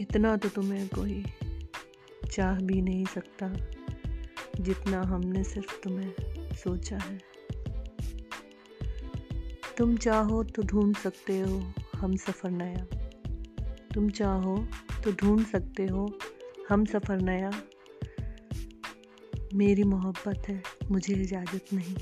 इतना तो तुम्हें कोई चाह भी नहीं सकता, जितना हमने सिर्फ़ तुम्हें सोचा है। तुम चाहो तो ढूंढ सकते हो हम सफ़र नया। तुम चाहो तो ढूंढ सकते हो हम सफ़र नया। मेरी मोहब्बत है, मुझे इजाज़त नहीं।